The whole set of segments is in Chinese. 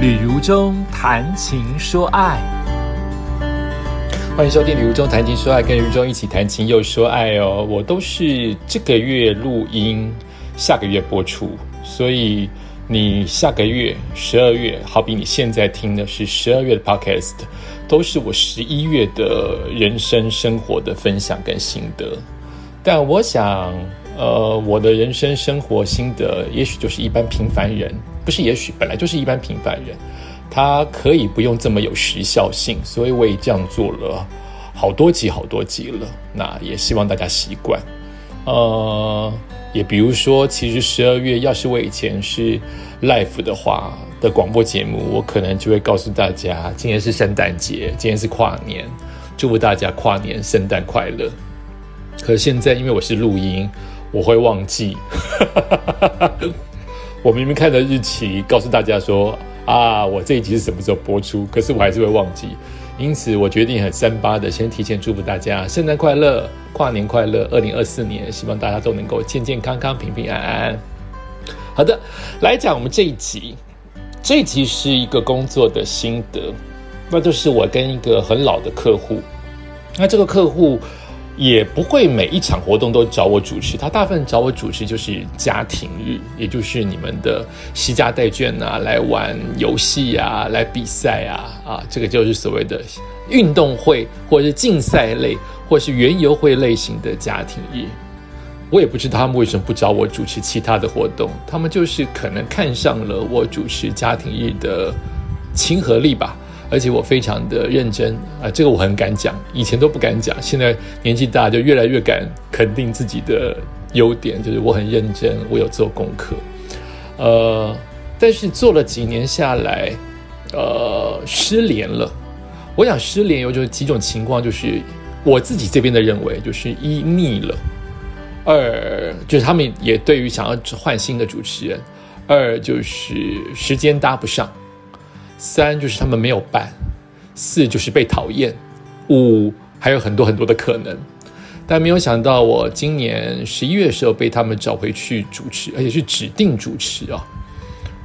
旅如中谈情说爱，欢迎收听《旅如中谈情说爱》，跟如中一起谈情又说爱哦。我都是这个月录音，下个月播出，所以你下个月十二月，好比你现在听的是十二月的 Podcast，都是我十一月的人生生活的分享跟心得。但我想，呃，我的人生生活心得，也许就是一般平凡人。不是，也许本来就是一般平凡人，他可以不用这么有时效性，所以我也这样做了好多集好多集了。那也希望大家习惯。呃，也比如说，其实十二月要是我以前是 l i f e 的话的广播节目，我可能就会告诉大家，今天是圣诞节，今天是跨年，祝福大家跨年圣诞快乐。可现在因为我是录音，我会忘记。我明明看着日期，告诉大家说啊，我这一集是什么时候播出，可是我还是会忘记。因此，我决定很三八的先提前祝福大家圣诞快乐、跨年快乐，二零二四年，希望大家都能够健健康康、平平安安。好的，来讲我们这一集，这一集是一个工作的心得，那就是我跟一个很老的客户，那这个客户。也不会每一场活动都找我主持，他大部分找我主持就是家庭日，也就是你们的惜家带眷啊，来玩游戏啊，来比赛啊，啊，这个就是所谓的运动会或者是竞赛类，或是园游会类型的家庭日。我也不知道他们为什么不找我主持其他的活动，他们就是可能看上了我主持家庭日的亲和力吧。而且我非常的认真啊，这个我很敢讲，以前都不敢讲，现在年纪大就越来越敢肯定自己的优点，就是我很认真，我有做功课。呃，但是做了几年下来，呃，失联了。我想失联有就是几种情况，就是我自己这边的认为，就是一腻了，二就是他们也对于想要换新的主持人，二就是时间搭不上。三就是他们没有办，四就是被讨厌，五还有很多很多的可能，但没有想到我今年十一月的时候被他们找回去主持，而且是指定主持啊，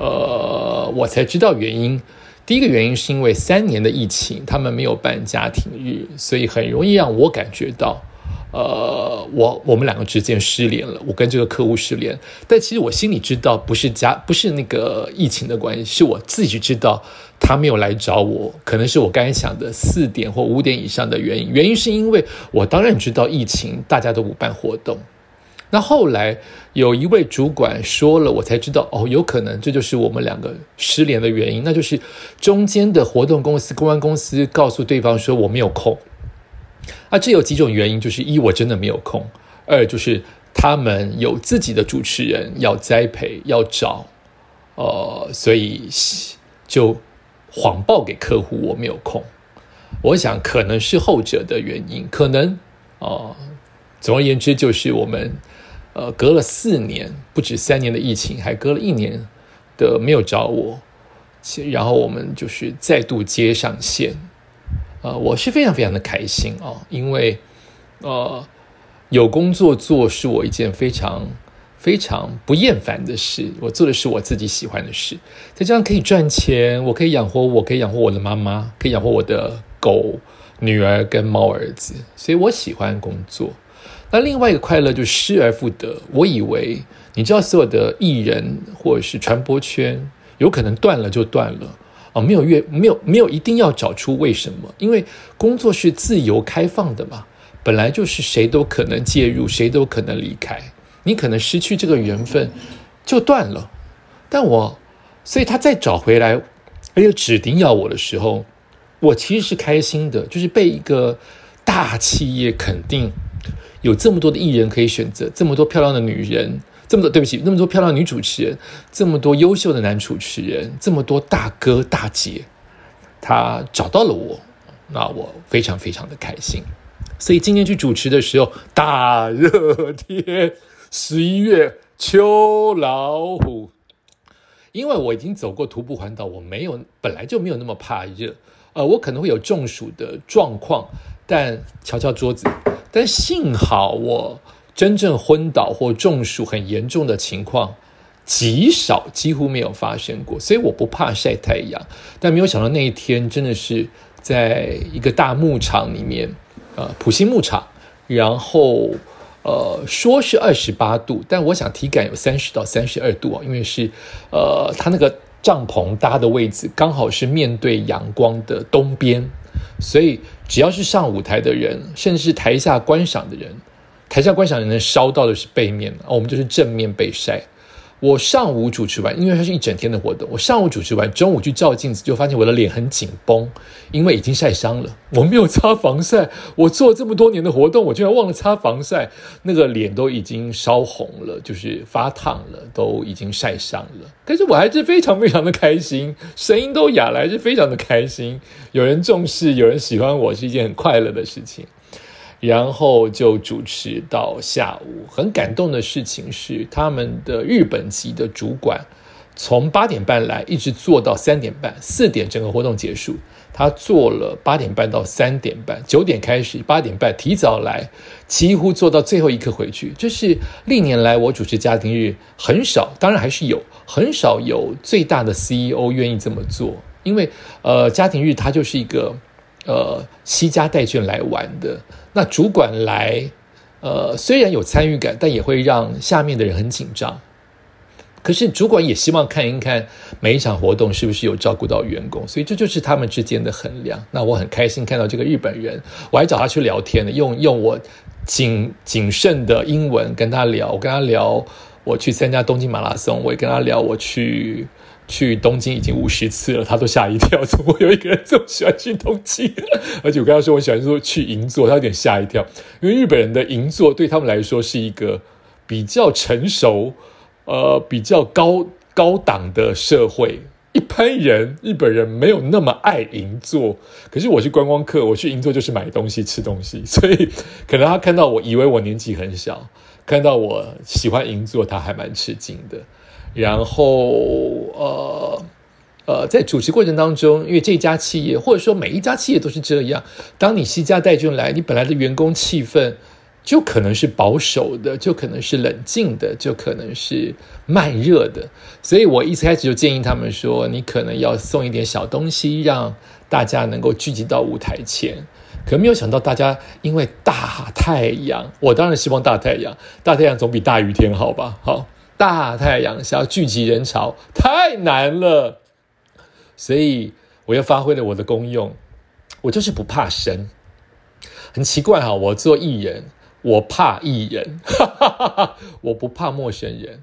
呃，我才知道原因。第一个原因是因为三年的疫情，他们没有办家庭日，所以很容易让我感觉到。呃，我我们两个之间失联了，我跟这个客户失联，但其实我心里知道，不是家，不是那个疫情的关系，是我自己知道他没有来找我，可能是我刚才想的四点或五点以上的原因。原因是因为我当然知道疫情，大家都不办活动。那后来有一位主管说了，我才知道哦，有可能这就是我们两个失联的原因，那就是中间的活动公司、公关公司告诉对方说我没有空。啊，这有几种原因，就是一我真的没有空，二就是他们有自己的主持人要栽培要找，呃，所以就谎报给客户我没有空。我想可能是后者的原因，可能呃，总而言之就是我们呃隔了四年，不止三年的疫情，还隔了一年的没有找我，然后我们就是再度接上线。呃，我是非常非常的开心哦，因为，呃，有工作做是我一件非常非常不厌烦的事。我做的是我自己喜欢的事，再加上可以赚钱，我可以养活我，可以养活我的妈妈，可以养活我的狗、女儿跟猫儿子，所以我喜欢工作。那另外一个快乐就失而复得。我以为你知道，所有的艺人或者是传播圈，有可能断了就断了。哦，没有越没有没有一定要找出为什么，因为工作是自由开放的嘛，本来就是谁都可能介入，谁都可能离开，你可能失去这个缘分就断了。但我，所以他再找回来，而且指定要我的时候，我其实是开心的，就是被一个大企业肯定，有这么多的艺人可以选择，这么多漂亮的女人。这么多对不起，那么多漂亮女主持人，这么多优秀的男主持人，这么多大哥大姐，他找到了我，那我非常非常的开心。所以今天去主持的时候，大热天，十一月秋老虎，因为我已经走过徒步环岛，我没有本来就没有那么怕热，呃，我可能会有中暑的状况，但瞧瞧桌子，但幸好我。真正昏倒或中暑很严重的情况，极少，几乎没有发生过，所以我不怕晒太阳。但没有想到那一天真的是在一个大牧场里面，呃，普兴牧场，然后呃说是二十八度，但我想体感有三十到三十二度啊，因为是呃，它那个帐篷搭的位置刚好是面对阳光的东边，所以只要是上舞台的人，甚至是台下观赏的人，台下观赏人能烧到的是背面，我们就是正面被晒。我上午主持完，因为它是一整天的活动。我上午主持完，中午去照镜子，就发现我的脸很紧绷，因为已经晒伤了。我没有擦防晒，我做这么多年的活动，我居然忘了擦防晒，那个脸都已经烧红了，就是发烫了，都已经晒伤了。但是我还是非常非常的开心，声音都哑了，还是非常的开心。有人重视，有人喜欢我，是一件很快乐的事情。然后就主持到下午。很感动的事情是，他们的日本籍的主管从八点半来，一直做到三点半，四点整个活动结束。他做了八点半到三点半，九点开始，八点半提早来，几乎做到最后一刻回去。这是历年来我主持家庭日很少，当然还是有很少有最大的 CEO 愿意这么做，因为呃，家庭日它就是一个。呃，西家带眷来玩的那主管来，呃，虽然有参与感，但也会让下面的人很紧张。可是主管也希望看一看每一场活动是不是有照顾到员工，所以这就是他们之间的衡量。那我很开心看到这个日本人，我还找他去聊天呢，用用我谨谨慎的英文跟他聊，我跟他聊我去参加东京马拉松，我也跟他聊我去。去东京已经五十次了，他都吓一跳。怎么有一个人这么喜欢去东京？而且我跟他说我喜欢说去银座，他有点吓一跳。因为日本人的银座对他们来说是一个比较成熟、呃比较高高档的社会。一般人日本人没有那么爱银座，可是我是观光客，我去银座就是买东西、吃东西，所以可能他看到我以为我年纪很小，看到我喜欢银座，他还蛮吃惊的。然后，呃，呃，在主持过程当中，因为这家企业或者说每一家企业都是这样，当你西家带进来，你本来的员工气氛就可能是保守的，就可能是冷静的，就可能是慢热的。所以我一开始就建议他们说，你可能要送一点小东西，让大家能够聚集到舞台前。可没有想到，大家因为大太阳，我当然希望大太阳，大太阳总比大雨天好吧？好。大太阳下聚集人潮太难了，所以我又发挥了我的功用，我就是不怕生。很奇怪哈，我做艺人，我怕艺人，我不怕陌生人。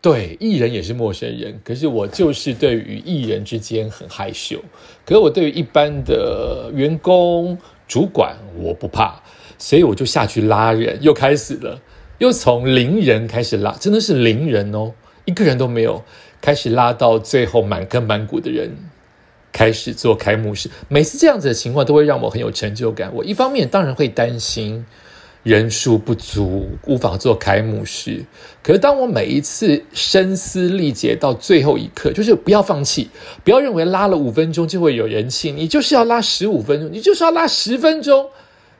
对，艺人也是陌生人，可是我就是对于艺人之间很害羞。可是我对于一般的员工、主管，我不怕，所以我就下去拉人，又开始了。又从零人开始拉，真的是零人哦，一个人都没有，开始拉到最后满根满谷的人开始做开幕式。每次这样子的情况都会让我很有成就感。我一方面当然会担心人数不足，无法做开幕式。可是当我每一次声嘶力竭到最后一刻，就是不要放弃，不要认为拉了五分钟就会有人气，你就是要拉十五分钟，你就是要拉十分钟。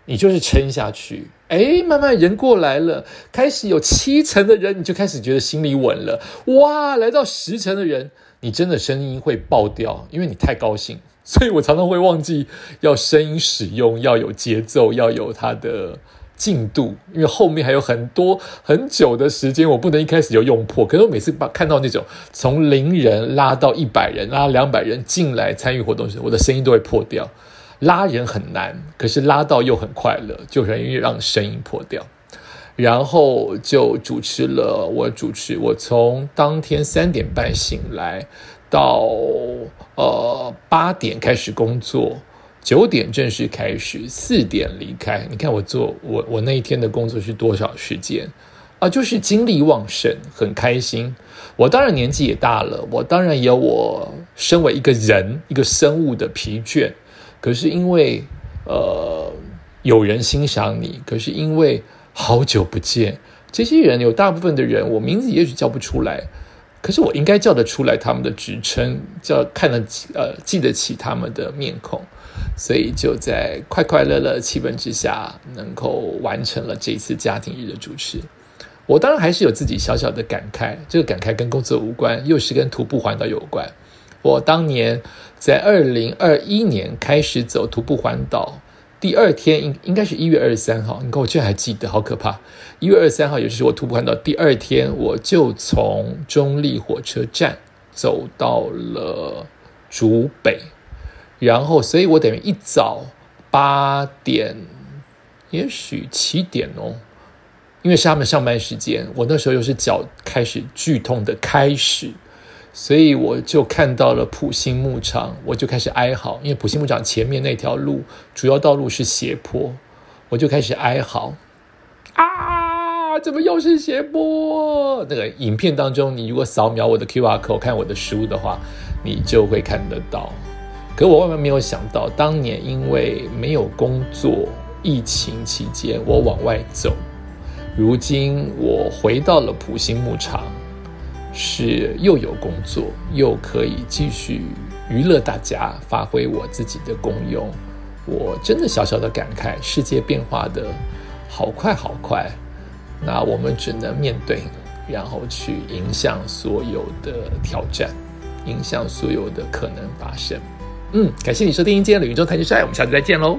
你就是撑下去，哎，慢慢人过来了，开始有七成的人，你就开始觉得心里稳了。哇，来到十成的人，你真的声音会爆掉，因为你太高兴。所以我常常会忘记要声音使用，要有节奏，要有它的进度，因为后面还有很多很久的时间，我不能一开始就用破。可是我每次把看到那种从零人拉到一百人，拉两百人进来参与活动时，我的声音都会破掉。拉人很难，可是拉到又很快乐，就容易让声音破掉。然后就主持了，我主持，我从当天三点半醒来，到呃八点开始工作，九点正式开始，四点离开。你看我做我我那一天的工作是多少时间啊？就是精力旺盛，很开心。我当然年纪也大了，我当然有我身为一个人一个生物的疲倦。可是因为，呃，有人欣赏你，可是因为好久不见，这些人有大部分的人，我名字也许叫不出来，可是我应该叫得出来他们的职称，叫看得起，呃，记得起他们的面孔，所以就在快快乐乐气氛之下，能够完成了这一次家庭日的主持。我当然还是有自己小小的感慨，这个感慨跟工作无关，又是跟徒步环岛有关。我当年在二零二一年开始走徒步环岛，第二天应应该是一月二十三号，你看我居然还记得，好可怕！一月二十三号，也就是我徒步环岛第二天，我就从中立火车站走到了竹北，然后，所以我等于一早八点，也许七点哦。因为是他们上班时间，我那时候又是脚开始剧痛的开始，所以我就看到了普兴牧场，我就开始哀嚎。因为普兴牧场前面那条路主要道路是斜坡，我就开始哀嚎啊！怎么又是斜坡？那个影片当中，你如果扫描我的 Q R code 看我的书的话，你就会看得到。可我万万没有想到，当年因为没有工作，疫情期间我往外走。如今我回到了普兴牧场，是又有工作，又可以继续娱乐大家，发挥我自己的功用。我真的小小的感慨，世界变化的好快好快。那我们只能面对，然后去影响所有的挑战，影响所有的可能发生。嗯，感谢你收听今天的宇宙太极赛，我们下次再见喽。